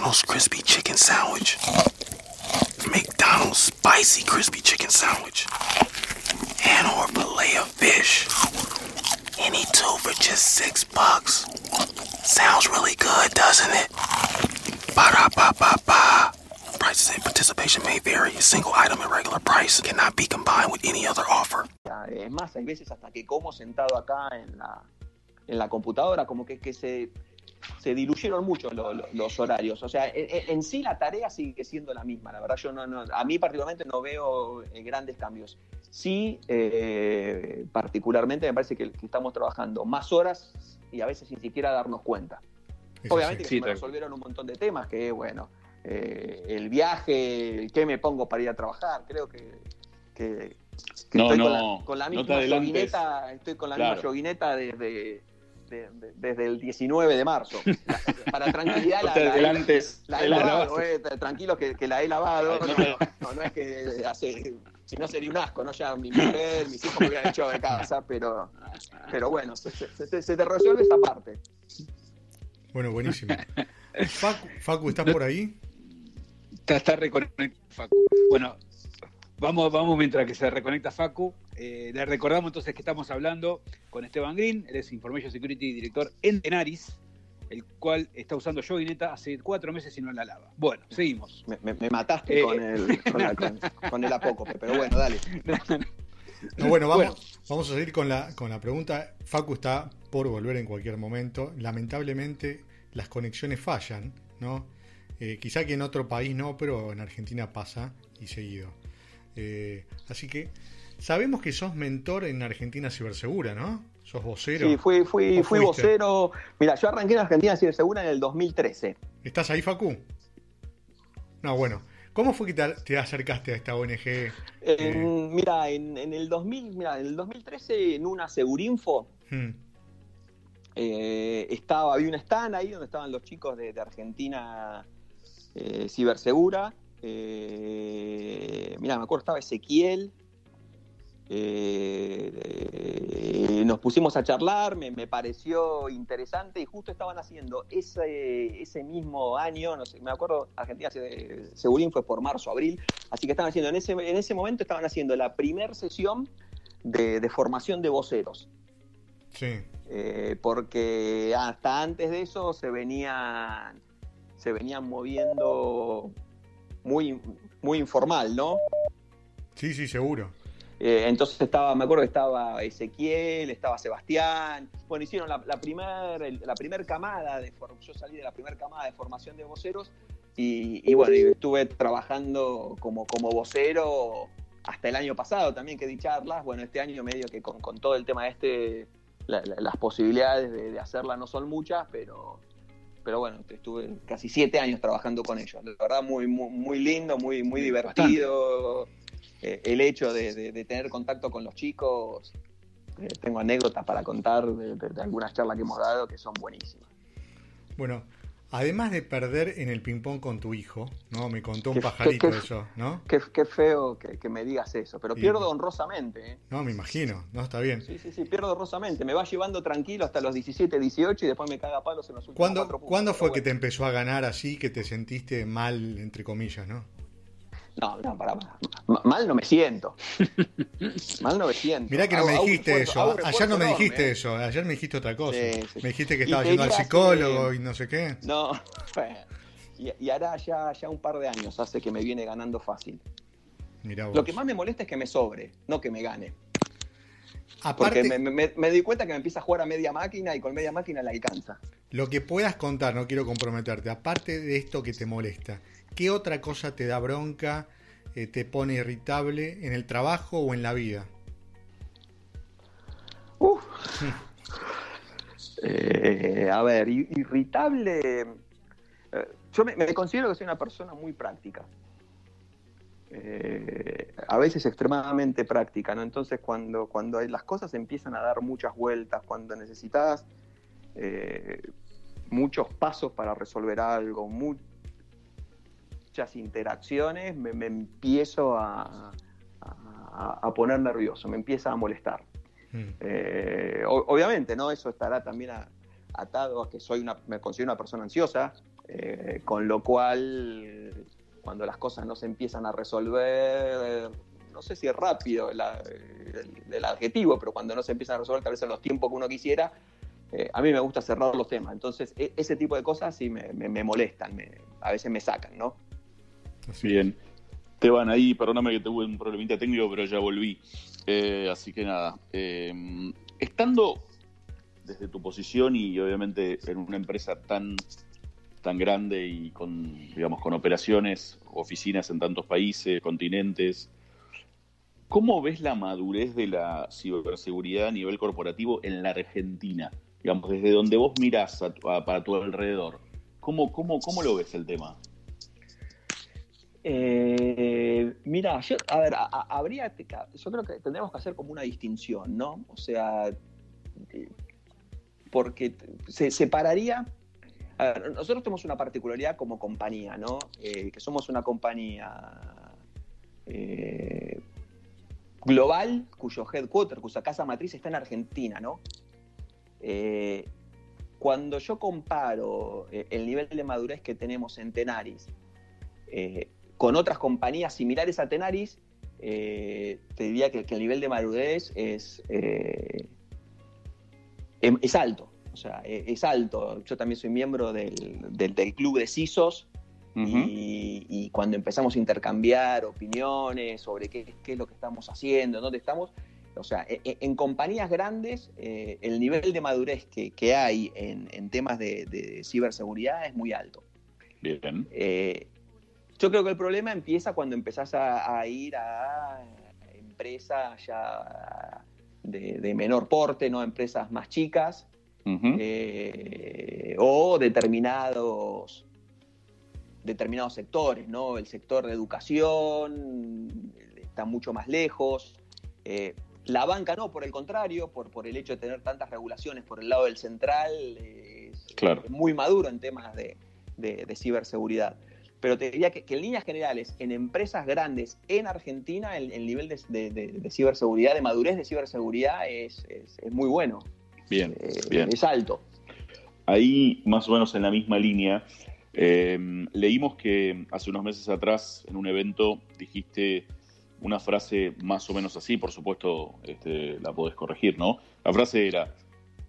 McDonald's crispy chicken sandwich, McDonald's spicy crispy chicken sandwich, and or fillet of fish. Any two for just six bucks. Sounds really good, doesn't it? Ba da ba ba ba. Prices and participation may vary. A single item at regular price cannot be combined with any other offer. Es más, hay veces hasta que como sentado acá en la, en la computadora, como que, que se, se diluyeron mucho lo- lo- los horarios. O sea, en, sí la tarea sigue siendo la misma. La verdad, yo no, no- a mí particularmente no veo eh, grandes cambios. Sí, eh, particularmente me parece que, que estamos trabajando más horas y a veces sin siquiera darnos cuenta. Eso Obviamente sí. que Sí, se me tal- resolvieron un montón de temas, que bueno, eh, el viaje, el qué me pongo para ir a trabajar, creo que, que, que No, estoy con, no, la, con la no te misma adelantes. yoguineta, estoy con la Claro. misma yoguineta desde, de- de- desde el 19 de marzo. Para tranquilidad, la, la- adelantes. la he La lavado, eh, tranquilos que, que la he lavado. No No, te- no, no es que hace, si no sería un asco, ¿no? Ya mi mujer, mis hijos me hubieran hecho de casa, pero, pero bueno, se, se- se- se te resuelve esa parte. Bueno, buenísimo. Facu, Facu, ¿estás por ahí? Está, está reconectado Facu. Bueno, vamos, vamos mientras que se reconecta Facu. Eh, le recordamos entonces que estamos hablando con Esteban Green, él es Information Security Director en Tenaris. el cual está usando Joguineta hace cuatro meses y no la lava. Bueno, seguimos. Me, me- me mataste Eh. con, el, con, la- con- con el apócope, pero bueno, dale. No, bueno, vamos, Bueno. vamos a seguir con la, con la pregunta. Facu está por volver en cualquier momento. Lamentablemente las conexiones fallan, ¿no? Eh, quizá que en otro país no, pero en Argentina pasa y seguido. Eh, así que sabemos que sos mentor en Argentina Cibersegura, ¿no? Sos vocero. Sí, fui, fui, ¿O fui vocero. Mira, yo arranqué en Argentina Cibersegura en el 2013. ¿Estás ahí, Facu? No, bueno. ¿Cómo fue que te, te acercaste a esta ONG? Eh, Mira, en, en el 2000, mira, en el 2013 en una Segurinfo hmm, eh, estaba, había un stand ahí donde estaban los chicos de, de Argentina Cibersegura. Eh, mira, me acuerdo, estaba Ezequiel. Eh, eh, nos pusimos a charlar, me, me pareció interesante y justo estaban haciendo ese, ese mismo año, no sé, me acuerdo, Argentina se- Segurín fue por marzo, abril, así que estaban haciendo, en ese, en ese momento estaban haciendo la primer sesión de, de formación de voceros. sí. Eh, porque hasta antes de eso se venían se venían moviendo muy muy informal, ¿no? Sí, sí, seguro. Eh, entonces estaba, me acuerdo que estaba Ezequiel, estaba Sebastián, bueno, hicieron la, la primer, el- la primer camada de yo salí de la primera camada de formación de voceros y, y bueno, y estuve trabajando como, como vocero hasta el año pasado también que di charlas, bueno, este año medio que con, con todo el tema este, la- la- las posibilidades de, de hacerla no son muchas, pero, pero bueno, estuve casi siete años trabajando con ellos, la verdad muy, muy, muy lindo, muy, muy divertido, Eh, el hecho de, de- de tener contacto con los chicos, eh, tengo anécdotas para contar de, de- de algunas charlas que hemos dado que son buenísimas. Bueno, además de perder en el ping-pong con tu hijo, ¿no? Me contó un Qué- pajarito qué- eso, ¿no? Qué, qué feo que, que me digas eso, pero Sí. pierdo honrosamente. ¿eh? No, me imagino, ¿no? Está bien. Sí, sí, sí, pierdo honrosamente. Me va llevando tranquilo hasta los 17, 18 y después me caga palos en los últimos ¿Cuándo, cuatro puntos. ¿cuándo fue que te empezó a ganar así, que te sentiste mal, entre comillas, ¿no? No, no, pará, pará. Ma- Mal no me siento. Mal no me siento. Mirá que no me dijiste eso. Ayer no me enorme, dijiste ¿eh? eso. Ayer me dijiste otra cosa. Sí, sí. Me dijiste que te yendo al psicólogo que- y no sé qué. No, y, y hará ya, ya un par de años hace que me viene ganando fácil. Mirá vos. Lo que más me molesta es que me sobre, no que me gane. Aparte, Porque me, me, me di cuenta que me empieza a jugar a media máquina y con media máquina la alcanza. lo que puedas contar, no quiero comprometerte, aparte de esto que te molesta, ¿qué otra cosa te da bronca, eh, te pone irritable en el trabajo o en la vida? Uf. Eh, a ver, irritable. eh, yo me, considero que soy una persona muy práctica. A veces extremadamente práctica, ¿no? Entonces cuando, cuando las cosas empiezan a dar muchas vueltas, cuando necesitas muchos pasos para resolver algo, muchas interacciones, me, me empiezo a, a- a poner nervioso, me empieza a molestar. Mm. Eh, o- obviamente, ¿no? Eso estará también a- atado a que soy una, me considero una persona ansiosa, eh, con lo cual cuando las cosas no se empiezan a resolver, no sé si es rápido el, el adjetivo, pero cuando no se empiezan a resolver tal vez en los tiempos que uno quisiera, eh, a mí me gusta cerrar los temas. Entonces, e- ese tipo de cosas sí me, me- me molestan, me- a veces me sacan, ¿no? Así. Bien. Teban ahí, perdóname que tuve un problemita técnico, pero ya volví. Eh, así que nada. eh, estando desde tu posición y obviamente en una empresa tan, tan grande y con, digamos, con operaciones, oficinas en tantos países, continentes, ¿cómo ves la madurez de la ciberseguridad a nivel corporativo en la Argentina? Digamos, desde donde vos mirás a a- para tu alrededor. ¿Cómo, cómo, ¿Cómo lo ves el tema? Eh, mira, yo, a ver, habría, yo creo que tendríamos que hacer como una distinción, ¿no? O sea, eh, porque se separaría. A ver, nosotros tenemos una particularidad como compañía, ¿no? Eh, que somos una compañía eh, global cuyo headquarter, cuya casa matriz está en Argentina, ¿no? Cuando yo comparo el nivel de madurez que tenemos en Tenaris eh, con otras compañías similares a Tenaris, eh, te diría que, que el nivel de madurez es, eh, em- es alto. O sea, e- es alto. Yo también soy miembro del, del- del club de CISOs y, y cuando empezamos a intercambiar opiniones sobre qué, qué es lo que estamos haciendo, dónde estamos, o sea, e- e- en, compañías grandes eh, el nivel de madurez que, que hay en, en temas de, de ciberseguridad es muy alto. Bien. Eh, yo creo que el problema empieza cuando empezás a, a ir a empresas ya de, de menor porte, ¿no? empresas más chicas, eh, o determinados determinados sectores, ¿no? El sector de educación está mucho más lejos. Eh, la banca no, por el contrario, por, por el hecho de tener tantas regulaciones por el lado del central, eh, es, Claro. muy maduro en temas de, de- de ciberseguridad. Pero te diría que, que en líneas generales, en empresas grandes en Argentina, el, el nivel de, de- de- de ciberseguridad, de madurez de ciberseguridad es, es- es muy bueno. Bien, Eh, bien. Es alto. Ahí, más o menos en la misma línea, eh, leímos que hace unos meses atrás, en un evento, dijiste una frase más o menos así, por supuesto, este, la podés corregir, ¿no? La frase era,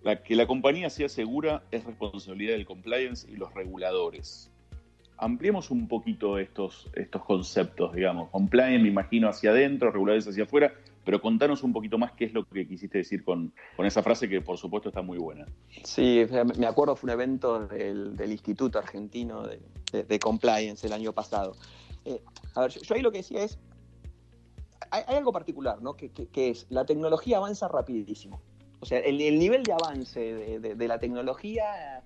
la, que la compañía sea segura es responsabilidad del compliance y los reguladores. Ampliemos un poquito estos, estos conceptos, digamos. Compliance, me imagino, hacia adentro, reguladores hacia afuera, pero contanos un poquito más qué es lo que quisiste decir con, con esa frase que, por supuesto, está muy buena. Sí, me acuerdo, fue un evento del, del Instituto Argentino de, de- Compliance el año pasado. Eh, a ver, yo, ahí lo que decía es, hay, algo particular, ¿no? Que, es, la tecnología avanza rapidísimo. O sea, el, el nivel de avance de la tecnología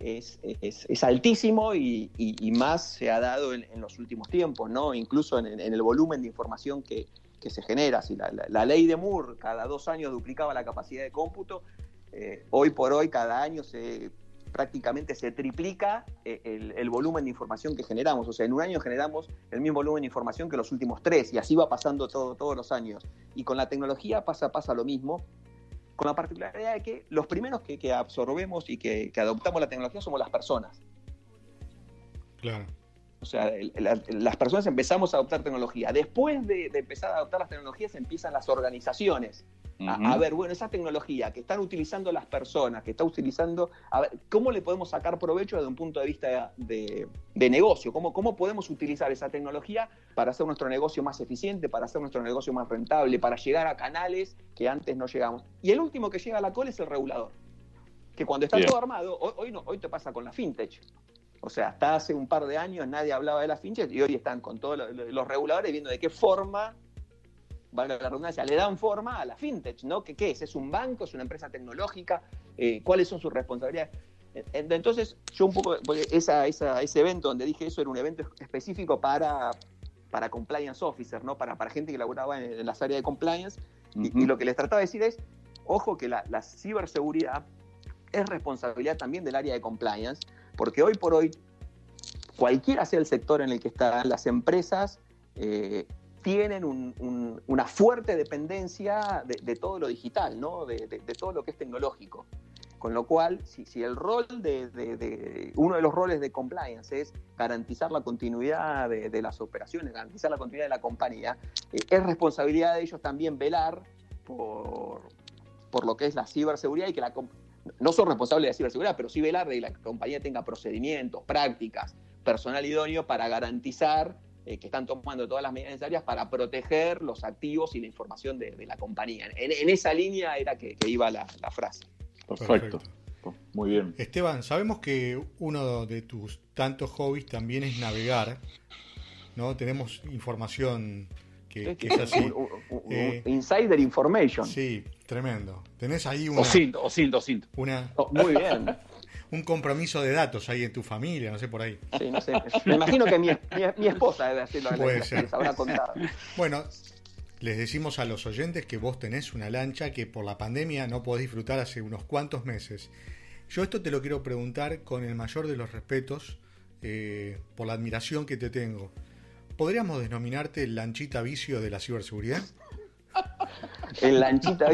es, es- altísimo y, y- más se ha dado en, en los últimos tiempos, ¿no? Incluso en, en el volumen de información que, que se genera. Si la ley de Moore cada dos años duplicaba la capacidad de cómputo, eh, hoy por hoy cada año se prácticamente se triplica eh, el, el volumen de información que generamos. O sea, en un año generamos el mismo volumen de información que los últimos tres y así va pasando todo, todos los años. Y con la tecnología pasa, pasa lo mismo, con la particularidad de que los primeros que, que absorbemos y que, que adoptamos la tecnología somos las personas. Claro. O sea, el- la- las personas empezamos a adoptar tecnología. Después de, de empezar a adoptar las tecnologías empiezan las organizaciones a, ver, bueno, esa tecnología que están utilizando las personas, que está utilizando, a ver, ¿cómo le podemos sacar provecho desde un punto de vista de, de negocio? ¿Cómo, ¿Cómo podemos utilizar esa tecnología para hacer nuestro negocio más eficiente, para hacer nuestro negocio más rentable, para llegar a canales que antes no llegamos? Y el último que llega a la cola es el regulador. Que cuando está Bien. todo armado, hoy, hoy no, hoy te pasa con la fintech. O sea, hasta hace un par de años nadie hablaba de la fintech y hoy están con todos lo- lo- los reguladores viendo de qué forma valga la redundancia, le dan forma a la fintech, ¿no? ¿Qué, qué es? ¿Es un banco? ¿Es una empresa tecnológica? Eh, ¿Cuáles son sus responsabilidades? Eh, eh, Entonces, yo un poco, porque esa, esa- ese evento donde dije eso era un evento específico para, para compliance officer, ¿no? Para, para gente que laboraba en, en las áreas de compliance. Y- lo que les trataba de decir es, ojo que la, la ciberseguridad es responsabilidad también del área de compliance, porque hoy por hoy, cualquiera sea el sector en el que están las empresas, eh, tienen un- un- una fuerte dependencia de, todo lo digital, de, todo lo que es tecnológico. Con lo cual, si, el rol de, uno de los roles de compliance es garantizar la continuidad de, las operaciones, garantizar la continuidad de la compañía, eh, es responsabilidad de ellos también velar por, por lo que es la ciberseguridad y que la no son responsables de la ciberseguridad, pero sí velar de que la compañía tenga procedimientos, prácticas, personal idóneo para garantizar eh, que están tomando todas las medidas necesarias para proteger los activos y la información de, de la compañía. En, en esa línea era que, que iba la, la frase. Perfecto. Muy bien. Esteban, sabemos que uno de tus tantos hobbies también es navegar, ¿no? Tenemos información que, que es así. Eh, insider information. Sí, tremendo. Tenés ahí una, O cinto, o cinto, o cinto. una- Oh, muy bien. Un compromiso de datos ahí en tu familia, no sé por ahí. Sí, no sé. Me imagino que mi, mi- mi esposa debe hacerlo, Puede ser. les habrá contado. Bueno, les decimos a los oyentes que vos tenés una lancha que por la pandemia no podés disfrutar hace unos cuantos meses. Yo esto te lo quiero preguntar con el mayor de los respetos, eh, por la admiración que te tengo. ¿Podríamos denominarte el lanchita vicio de la ciberseguridad? El lanchita.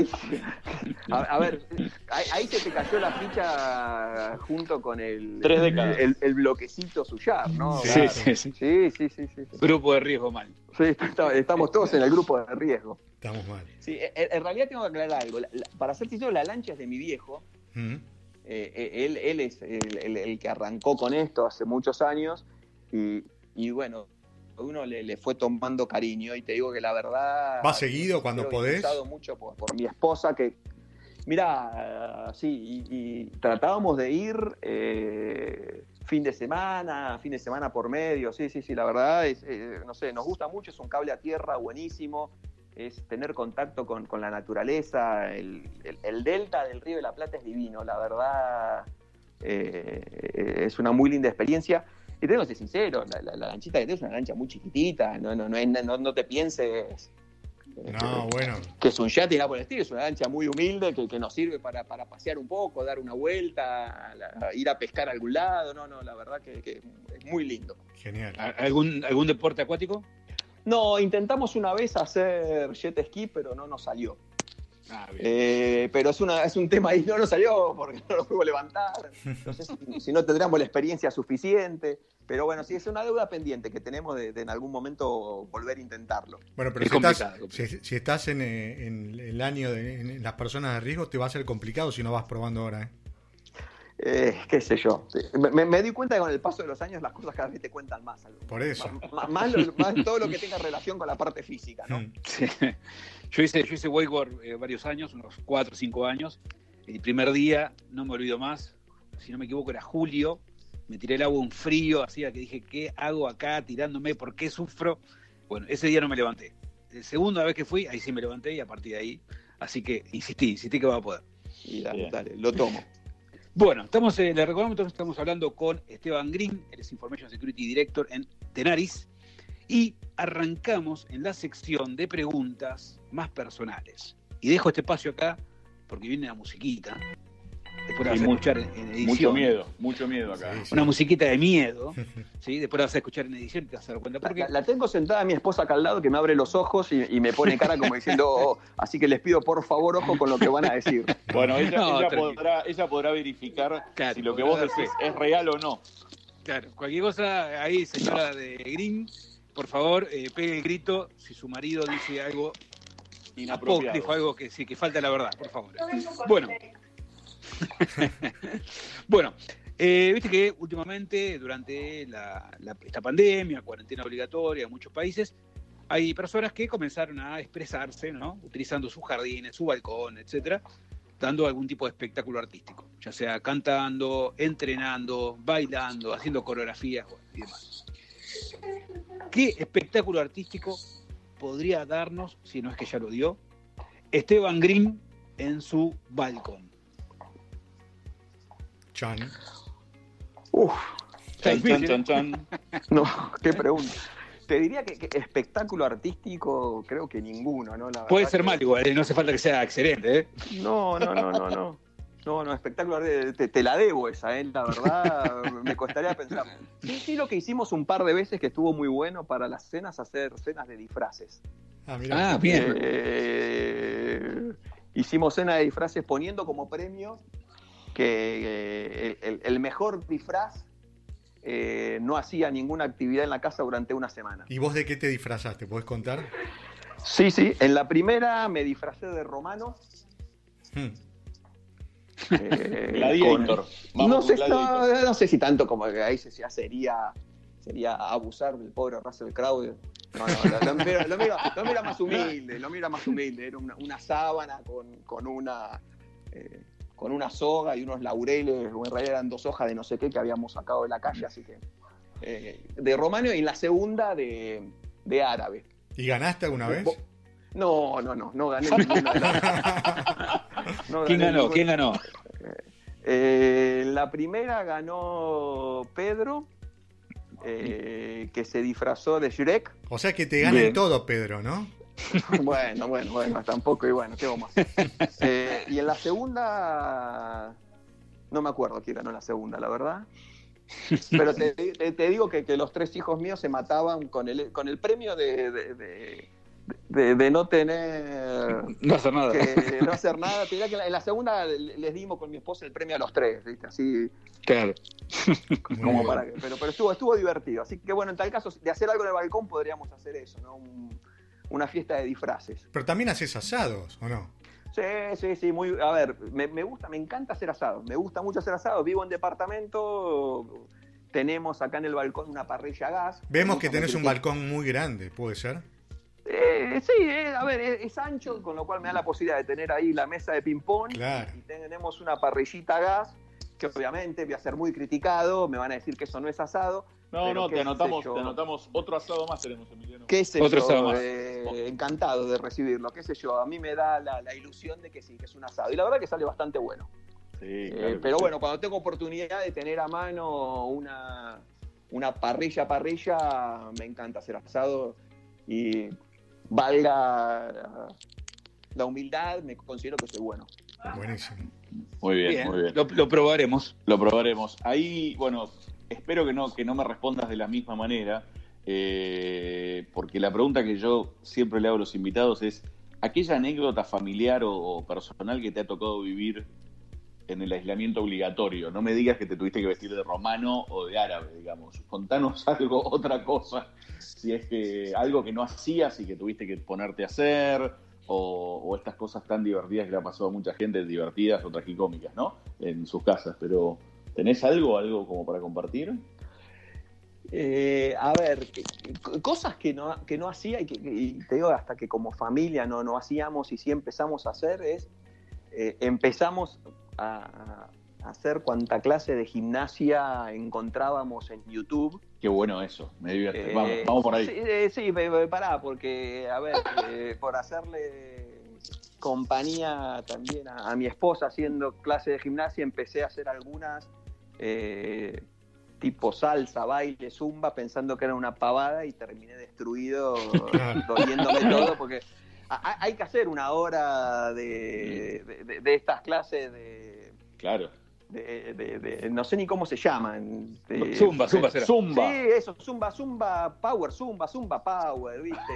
A, a ver, ahí, ahí se te cayó la ficha junto con el, Tres décadas. el, el bloquecito suyar, ¿no? Sí, Claro. sí, sí. Sí, sí, sí, sí, sí. Grupo de riesgo mal. Sí, está- estamos todos en el grupo de riesgo. Estamos mal. Sí, en, en realidad tengo que aclarar algo. La- la- para ser sincero, la lancha es de mi viejo. ¿Mm? eh, eh, él, él es el, el- el que arrancó con esto hace muchos años y, y bueno, uno le, le fue tomando cariño y te digo que la verdad... ¿Va seguido cuando podés? impulsado mucho por, por mi esposa que... Mira, sí, y, y tratábamos de ir eh, fin de semana, fin de semana por medio, sí, sí, sí, la verdad es, eh, no sé, nos gusta mucho, es un cable a tierra buenísimo, es tener contacto con, con la naturaleza, el, el- el delta del Río de la Plata es divino, la verdad eh, es una muy linda experiencia. Y tengo que ser sincero, la, la- la lanchita que tengo es una lancha muy chiquitita, no, no, no, es- no, no te pienses eh, No, bueno. que es un yate y nada por el estilo, es una lancha muy humilde que, que nos sirve para, para pasear un poco, dar una vuelta, la- ir a pescar a algún lado, no, no, la verdad que, que es muy lindo. Genial. ¿A- ¿Algún, ¿Algún deporte acuático? No, intentamos una vez hacer jet ski, pero no nos salió. Ah. Eh, pero es, una, es un tema ahí, no nos salió porque no lo pudimos levantar. Entonces, si, si no tendríamos la experiencia suficiente. Pero bueno, sí, es una deuda pendiente que tenemos de, de en algún momento volver a intentarlo. Bueno, pero Es si estás, complicado, complicado. si, si estás en, eh, en el año de en las personas de riesgo, te va a ser complicado si no vas probando ahora. ¿eh? Eh, qué sé yo. Me, me- me di cuenta que con el paso de los años las cosas cada vez te cuentan más. Por eso. Más, más lo- más todo lo que tenga relación con la parte física, ¿no? Mm. Sí. Yo hice, yo hice wakeboard eh, varios años, unos 4 o 5 años. El primer día, no me olvido más, si no me equivoco era julio, me tiré el agua un frío, así que dije, ¿qué hago acá tirándome? ¿Por qué sufro? Bueno, ese día no me levanté. La segunda vez que fui, ahí sí me levanté y a partir de ahí, así que insistí, insistí que va a poder. Y dale, dale, lo tomo. Bueno, estamos, eh, le recordamos que estamos hablando con Esteban Green, él es Information Security Director en Tenaris, y arrancamos en la sección de preguntas más personales. Y dejo este espacio acá porque viene la musiquita. Después la vas Sí, a mu- escuchar en, en edición. Mucho miedo, mucho miedo acá. Sí, sí. Una musiquita de miedo. ¿sí? Después la vas a escuchar en edición y te vas a dar cuenta. La, Porque la- la tengo sentada mi esposa acá al lado que me abre los ojos y, y me pone cara como diciendo, "Oh", así que les pido por favor ojo con lo que van a decir. Bueno, ella, No, ella tranquilo. podrá, ella podrá verificar Claro, si lo que vos decís es real o no. Claro, cualquier cosa ahí, señora de Green, por favor, eh, pegue el grito si su marido dice algo Inapropiado. apócrifo, algo que sí, que falta la verdad, por favor. Bueno. bueno, eh, viste que últimamente, durante la- esta pandemia, cuarentena obligatoria en muchos países, hay personas que comenzaron a expresarse, ¿no? Utilizando sus jardines, su balcón, etcétera, dando algún tipo de espectáculo artístico, ya sea cantando, entrenando, bailando, haciendo coreografías y demás. ¿Qué espectáculo artístico podría darnos, si no es que ya lo dio, Esteban Green en su balcón? Chan. Uf, Chan, chan, ¿eh? chan, chan. no, qué pregunta. Te diría que, que espectáculo artístico creo que ninguno, ¿no? La Puede ser que- mal igual, ¿eh? no hace falta que sea excelente, ¿eh? No, no, no, no, no. No, no, espectacular. de- Te, te la debo esa, ¿eh? La verdad, me costaría pensar. Sí, sí, lo que hicimos un par de veces que estuvo muy bueno para las cenas, hacer cenas de disfraces. Ah, mira. Ah, bien. Eh, hicimos cena de disfraces poniendo como premio que eh, el, el- el mejor disfraz eh, no hacía ninguna actividad en la casa durante una semana. ¿Y vos de qué te disfrazaste? ¿Podés contar? Sí, sí. En la primera me disfracé de romano. Hmm. eh, Gladiator. con- Vamos no, sé, Gladiator. no, no sé si tanto como que ahí se- ya sería, sería abusar del pobre Russell Crowe. No, no, lo, lo miro, lo miro- lo miro más humilde, lo miro más humilde. Era una, una sábana con, con una eh, con una soga y unos laureles, o en realidad eran dos hojas de no sé qué que habíamos sacado de la calle, así que eh, de romano y en la segunda de, de árabe. ¿Y ganaste alguna vez? No, no, no, no gané ninguna de las- no ¿Quién ganó? ninguna. ¿Quién ganó? Eh, la primera ganó Pedro, eh, que se disfrazó de Shrek. O sea que te gana Bien. en todo, Pedro, ¿no? bueno, bueno, bueno, tampoco, y bueno, ¿qué vamos a hacer? Eh, y en la segunda, no me acuerdo quién ganó la segunda, la verdad. Pero te, te- te digo que, que los tres hijos míos se mataban con el, con el premio de, de- de- de- de no tener No hacer nada. que no hacer nada. Te diría que en la- segunda les dimos con mi esposa el premio a los tres, ¿viste? Así Claro. Como para que, pero, pero estuvo, estuvo divertido. Así que bueno, en tal caso, de hacer algo en el balcón podríamos hacer eso, ¿no? Un- una fiesta de disfraces. Pero también haces asados, ¿o no? Sí, sí, sí, muy. A ver, me, me gusta, me encanta hacer asado. Me gusta mucho hacer asado. Vivo en departamento. Tenemos acá en el balcón una parrilla a gas. Vemos que tenés un que- balcón muy grande, ¿puede ser? Eh, sí, eh, a ver, es, es ancho, con lo cual me da la posibilidad de tener ahí la mesa de ping-pong. Claro. Y tenemos una parrillita a gas, que obviamente voy a ser muy criticado, me van a decir que eso no es asado. No, pero no, te anotamos, te anotamos otro asado más tenemos, Emiliano. ¿Qué sé Otro yo? asado más. eh, encantado de recibirlo, qué sé yo. A mí me da la, la ilusión de que sí, que es un asado. Y la verdad que sale bastante bueno. Sí, Eh, claro pero sí. bueno, cuando tengo oportunidad de tener a mano una, una parrilla parrilla, me encanta hacer asado y valga la humildad, me considero que soy bueno. Buenísimo. Muy bien, Bien, muy bien. Lo, lo probaremos. Lo probaremos. Ahí, bueno, espero que no, que no me respondas de la misma manera, eh, porque la pregunta que yo siempre le hago a los invitados es, ¿aquella anécdota familiar o, o personal que te ha tocado vivir en el aislamiento obligatorio? No me digas que te tuviste que vestir de romano o de árabe, digamos. Contanos algo, otra cosa. Si es que algo que no hacías y que tuviste que ponerte a hacer, o, estas cosas tan divertidas que le ha pasado a mucha gente, divertidas o tragicómicas, ¿no? En sus casas. Pero, ¿tenés algo, algo como para compartir? Eh, a ver, que- cosas que no, que no hacía y que te digo hasta que como familia no, no hacíamos y sí empezamos a hacer es, eh, empezamos a hacer cuanta clase de gimnasia encontrábamos en YouTube. Qué bueno eso, me divierte. Eh, vamos, vamos por ahí. Sí, eh, sí, pará, porque, a ver, eh, por hacerle compañía también a, a mi esposa haciendo clase de gimnasia, empecé a hacer algunas eh, tipo salsa, baile, zumba, pensando que era una pavada y terminé destruido, doliéndome todo, porque a- a- hay que hacer una hora de, de- de- de estas clases de, Claro. De- de- de- no sé ni cómo se llaman. de- Zumba, zumba será. Zumba. Sí, eso, Zumba, Zumba, Power, Zumba, Zumba, Power, ¿viste?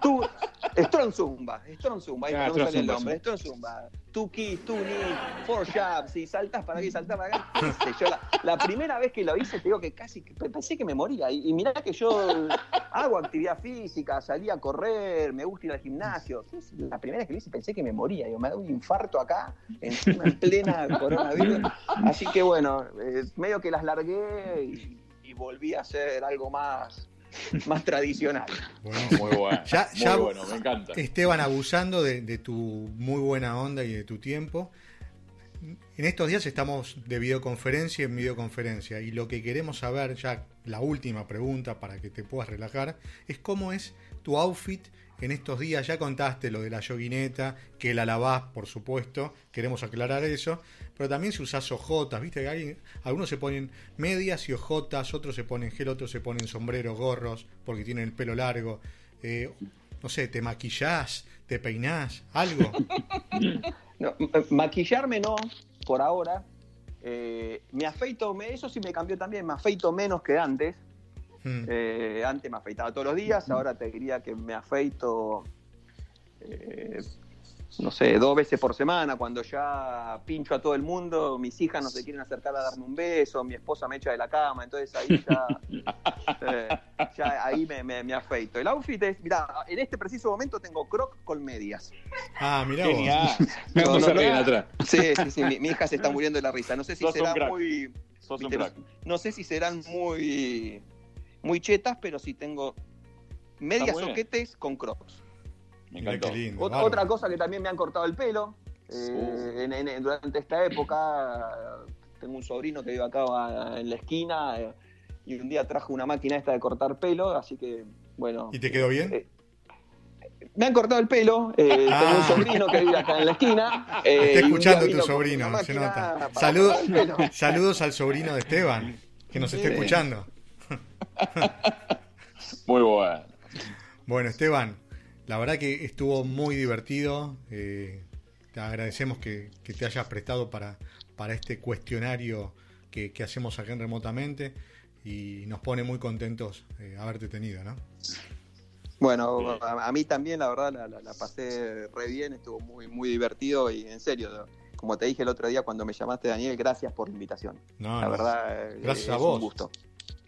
Tú, Strong Zumba, Strong Zumba, ahí Ah, no me sale el nombre, Strong Zumba. Two keys, two knees, four jabs, y saltas para aquí, saltas para acá. qué sé yo, la, la primera vez que lo hice, te digo que casi, que pensé que me moría. Y, y mirá que yo hago actividad física, salí a correr, me gusta ir al gimnasio. La primera vez que lo hice pensé que me moría. Me da un infarto acá, encima en plena coronavirus. Así que bueno, eh, medio que las largué y, y volví a hacer algo más, más tradicional. Muy bueno. Ya- muy ya- bueno, me encanta. Esteban, abusando de, de tu muy buena onda y de tu tiempo. En estos días estamos de videoconferencia en videoconferencia y lo que queremos saber, ya la última pregunta para que te puedas relajar, es cómo es tu outfit en estos días. Ya contaste lo de la yoguineta, que la lavás, por supuesto, queremos aclarar eso, pero también si usás ojotas, viste que algunos se ponen medias y ojotas, otros se ponen gel, otros se ponen sombreros, gorros, porque tienen el pelo largo. Eh, no sé, te maquillás, te peinás, algo. No, m- maquillarme no, por ahora. Eh, me afeito, eso sí me cambió también, me afeito menos que antes. Mm. Eh, antes me afeitaba todos los días, ahora te diría que me afeito, eh, no sé, dos veces por semana, cuando ya pincho a todo el mundo, mis hijas no se quieren acercar a darme un beso, mi esposa me echa de la cama, entonces ahí ya, eh, ya ahí me, me- me afeito. El outfit es, mira, en este preciso momento tengo croc con medias. Ah, mirá vos. Genial. Me No, vamos no, no. atrás. Sí, sí, sí, mi, mi hija se está muriendo de la risa. No sé si crack. muy, viste, no sé si serán muy, muy chetas, pero sí tengo medias soquetes con crocs. Me encantó. lindo. Ot- bárbaro. Otra cosa que también me han cortado el pelo. eh, en- en- durante esta época tengo un sobrino que vive acá en la esquina eh, y un día trajo una máquina esta de cortar pelo, así que bueno. ¿Y te quedó bien? Eh, me han cortado el pelo, eh, Ah. tengo un sobrino que vive acá en la esquina. eh, Está escuchando tu sobrino, se nota. Saludos, saludos al sobrino de Esteban, que nos está escuchando. Muy bueno. Bueno, Esteban, la verdad que estuvo muy divertido. eh, te agradecemos que, que te hayas prestado para, para este cuestionario que, que hacemos acá en remotamente y nos pone muy contentos eh, haberte tenido, ¿no? Bueno, a, a mí también, la verdad, la, la- la pasé re bien, estuvo muy, muy divertido y en serio, como te dije el otro día cuando me llamaste, Daniel, gracias por la invitación. No, la no. verdad, Gracias es a vos. un gusto.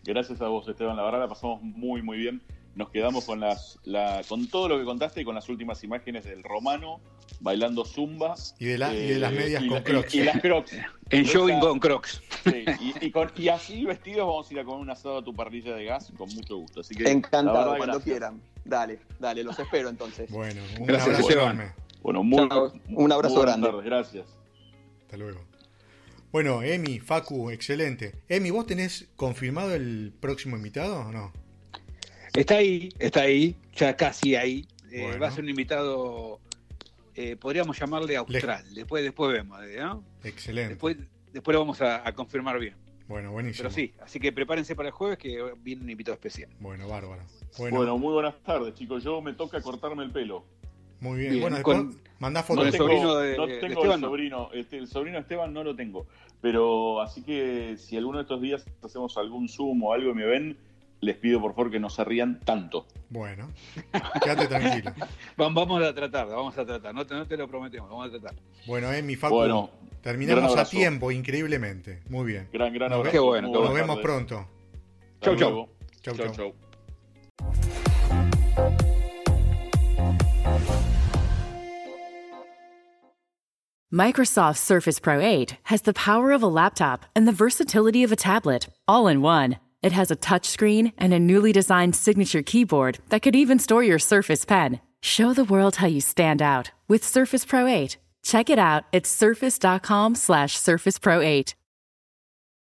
Gracias a vos, Esteban. La verdad la pasamos muy, muy bien. nos quedamos con las la, con todo lo que contaste y con las últimas imágenes del romano bailando zumba. Y de, la, y de las eh, medias y con la- crocs. Y, y las crocs. En jogging con Crocs. Sí, y, y con- y así vestidos vamos a ir a comer un asado a tu parrilla de gas con mucho gusto. Así que, Encantado, verdad, cuando gracias. quieran. Dale, dale, los espero entonces. Bueno, un Gracias, abrazo. Bueno, muy, un abrazo muy buenas grande. tardes, gracias. Hasta luego. Bueno, Emi, Facu, excelente. Emi, ¿vos tenés confirmado el próximo invitado o no? Está ahí, está ahí, ya casi ahí. Eh. Va a ser un invitado, eh, podríamos llamarle austral. Después, después vemos, eh, ¿no? Excelente. Después, después lo vamos a, a confirmar bien. Bueno, buenísimo. Pero sí, así que prepárense para el jueves que viene un invitado especial. Bueno, bárbaro. Bueno, Bueno, muy buenas tardes, chicos. Yo me toca cortarme el pelo. muy bien. bien, Bueno, después con- mandá No fotos. el tengo, sobrino de- no de tengo Esteban, el no. sobrino, este, el sobrino de Esteban no lo tengo. Pero así que si alguno de estos días hacemos algún Zoom o algo y me ven, les pido por favor que no se rían tanto. Bueno, quédate tranquilo. Vam- Vamos a tratar, vamos a tratar. No te, no te lo prometemos, vamos a tratar. Bueno, Emi, Facu, Bueno, terminamos a tiempo, increíblemente. Muy bien. Gran, gran Nos abrazo. Qué bueno, Nos vemos pronto. Chau, chau. Chau, Chau, chau. chau. Microsoft Surface Pro 8 has the power of a laptop and the versatility of a tablet, all in one. It has a touchscreen and a newly designed signature keyboard that could even store your Surface Pen. Show the world how you stand out with Surface Pro 8. Check it out at surface.com slash surface pro 8.